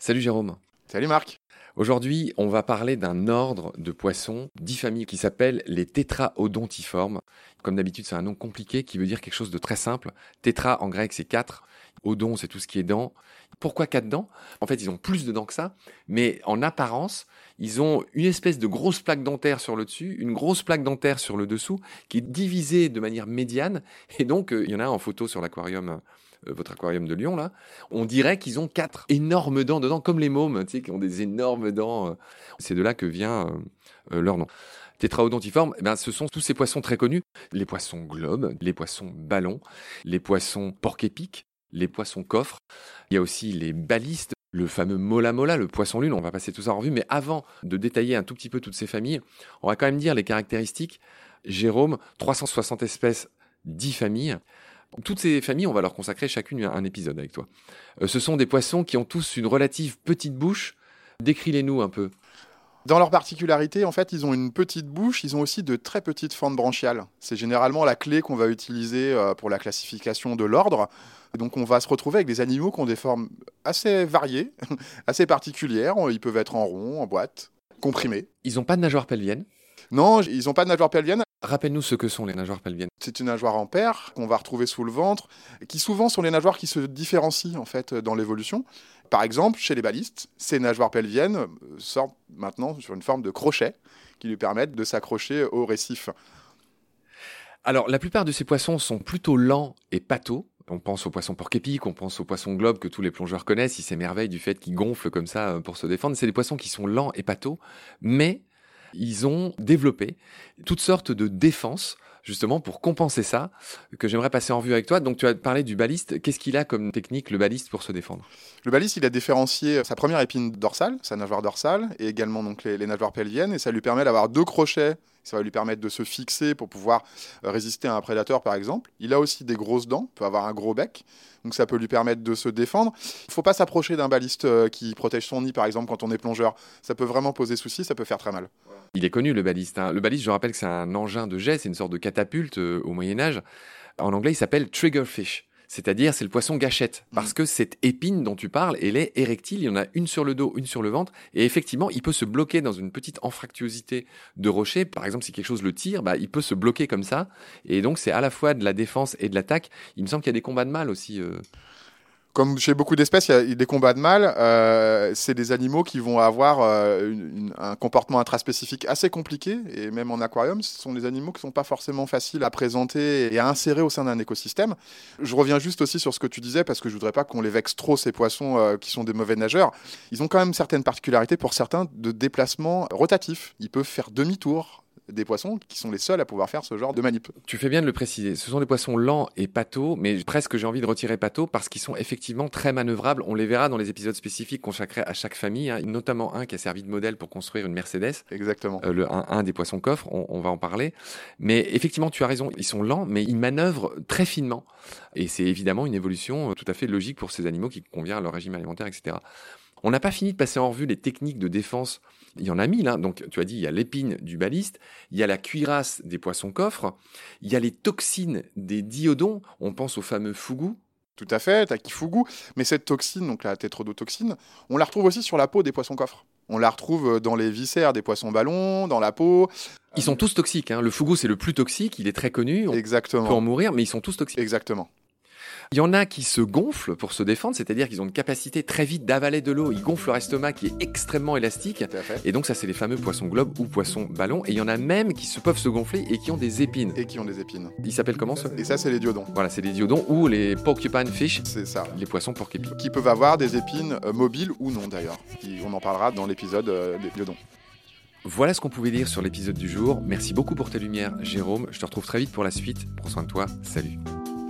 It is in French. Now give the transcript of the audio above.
Salut Jérôme. Salut Marc. Aujourd'hui, on va parler d'un ordre de poissons, dix familles, qui s'appellent les tétraodontiformes. Comme d'habitude, c'est un nom compliqué qui veut dire quelque chose de très simple. Tétra en grec, c'est quatre. Odon, c'est tout ce qui est dents. Pourquoi quatre dents? En fait, ils ont plus de dents que ça, mais en apparence, ils ont une espèce de grosse plaque dentaire sur le dessus, une grosse plaque dentaire sur le dessous, qui est divisée de manière médiane. Et donc, euh, il y en a en photo sur l'aquarium votre aquarium de Lyon là, on dirait qu'ils ont quatre énormes dents dedans, comme les mômes, tu sais, qui ont des énormes dents. Euh. C'est de là que vient euh, leur nom. Tétraodontiforme, eh ben, ce sont tous ces poissons très connus. Les poissons globes, les poissons ballons, les poissons porc-épic, les poissons coffres. Il y a aussi les balistes, le fameux mola mola, le poisson lune. On va passer tout ça en revue. Mais avant de détailler un tout petit peu toutes ces familles, on va quand même dire les caractéristiques. Jérôme, 360 espèces, 10 familles. Toutes ces familles, on va leur consacrer chacune un épisode avec toi. Euh, ce sont des poissons qui ont tous une relative petite bouche. Décris-les-nous un peu. Dans leur particularité, en fait, ils ont une petite bouche, ils ont aussi de très petites fentes branchiales. C'est généralement la clé qu'on va utiliser euh, pour la classification de l'ordre. Donc on va se retrouver avec des animaux qui ont des formes assez variées, assez particulières. Ils peuvent être en rond, en boîte, comprimés. Ils n'ont pas de nageoire pelvienne? Non, ils n'ont pas de nageoire pelvienne. Rappelle-nous ce que sont les nageoires pelviennes. C'est une nageoire en paire qu'on va retrouver sous le ventre, qui souvent sont les nageoires qui se différencient en fait dans l'évolution. Par exemple, chez les balistes, ces nageoires pelviennes euh, sortent maintenant sur une forme de crochet qui lui permettent de s'accrocher au récif. Alors, la plupart de ces poissons sont plutôt lents et pâteaux. On pense aux poissons porc-épic, on pense aux poissons globes que tous les plongeurs connaissent. Ils s'émerveillent du fait qu'ils gonflent comme ça euh, pour se défendre. C'est des poissons qui sont lents et pâteaux, mais ils ont développé toutes sortes de défenses justement pour compenser ça, que j'aimerais passer en vue avec toi. Donc tu as parlé du baliste. Qu'est-ce qu'il a comme technique, le baliste, pour se défendre? Le baliste, il a différencié sa première épine dorsale, sa nageoire dorsale, et également donc les, les nageoires pelviennes, et ça lui permet d'avoir deux crochets ça va lui permettre de se fixer pour pouvoir euh, résister à un prédateur, par exemple. Il a aussi des grosses dents, peut avoir un gros bec, donc ça peut lui permettre de se défendre. Il ne faut pas s'approcher d'un baliste euh, qui protège son nid, par exemple, quand on est plongeur. Ça peut vraiment poser souci, ça peut faire très mal. Il est connu, le baliste. Hein. Le baliste, je rappelle que c'est un engin de jet, c'est une sorte de catapulte euh, au Moyen Âge. En anglais, il s'appelle triggerfish c'est-à-dire c'est le poisson gâchette, mm. parce que cette épine dont tu parles, elle est érectile, il y en a une sur le dos, une sur le ventre, et effectivement, il peut se bloquer dans une petite anfractuosité de rocher. Par exemple, si quelque chose le tire, bah, il peut se bloquer comme ça, et donc c'est à la fois de la défense et de l'attaque. Il me semble qu'il y a des combats de mal aussi. Euh comme chez beaucoup d'espèces, il y a des combats de mâles. Euh, c'est des animaux qui vont avoir euh, un comportement intraspécifique assez compliqué. Et même en aquarium, ce sont des animaux qui ne sont pas forcément faciles à présenter et à insérer au sein d'un écosystème. Je reviens juste aussi sur ce que tu disais, parce que je voudrais pas qu'on les vexe trop, ces poissons euh, qui sont des mauvais nageurs. Ils ont quand même certaines particularités pour certains de déplacement rotatif. Ils peuvent faire demi-tour des poissons qui sont les seuls à pouvoir faire ce genre de manip. Tu fais bien de le préciser. Ce sont des poissons lents et pâteaux, mais presque j'ai envie de retirer pâteaux parce qu'ils sont effectivement très manœuvrables. On les verra dans les épisodes spécifiques consacrés à chaque famille, hein. notamment un qui a servi de modèle pour construire une Mercedes. Exactement. Euh, le, un, des poissons coffres, on, va en parler. Mais effectivement, tu as raison, ils sont lents, mais ils manœuvrent très finement. Et c'est évidemment une évolution euh, tout à fait logique pour ces animaux qui convient à leur régime alimentaire, etc. On n'a pas fini de passer en revue les techniques de défense. Il y en a mille. Hein. Donc, tu as dit, il y a l'épine du baliste, il y a la cuirasse des poissons coffres, il y a les toxines des diodons. On pense au fameux fougou. Tout à fait, takifugu. Mais cette toxine, donc la tétrodotoxine, on la retrouve aussi sur la peau des poissons coffres. On la retrouve dans les viscères des poissons ballons, dans la peau. Ils sont tous toxiques. Hein. Le fougou, c'est le plus toxique. Il est très connu. On Exactement. peut en mourir, mais ils sont tous toxiques. Exactement. Il y en a qui se gonflent pour se défendre, c'est-à-dire qu'ils ont une capacité très vite d'avaler de l'eau. Ils gonflent leur estomac qui est extrêmement élastique. Et donc ça, c'est les fameux poissons globes ou poissons ballons. Et il y en a même qui se peuvent se gonfler et qui ont des épines. Et qui ont des épines. Ils s'appellent comment ça? Et ça, c'est les diodons. Voilà, c'est les diodons ou les porcupine fish. C'est ça. Les poissons porc-épic. Qui peuvent avoir des épines euh, mobiles ou non d'ailleurs. On en parlera dans l'épisode euh, des diodons. Voilà ce qu'on pouvait dire sur l'épisode du jour. Merci beaucoup pour tes lumières, Jérôme. Je te retrouve très vite pour la suite. Prends soin de toi. Salut.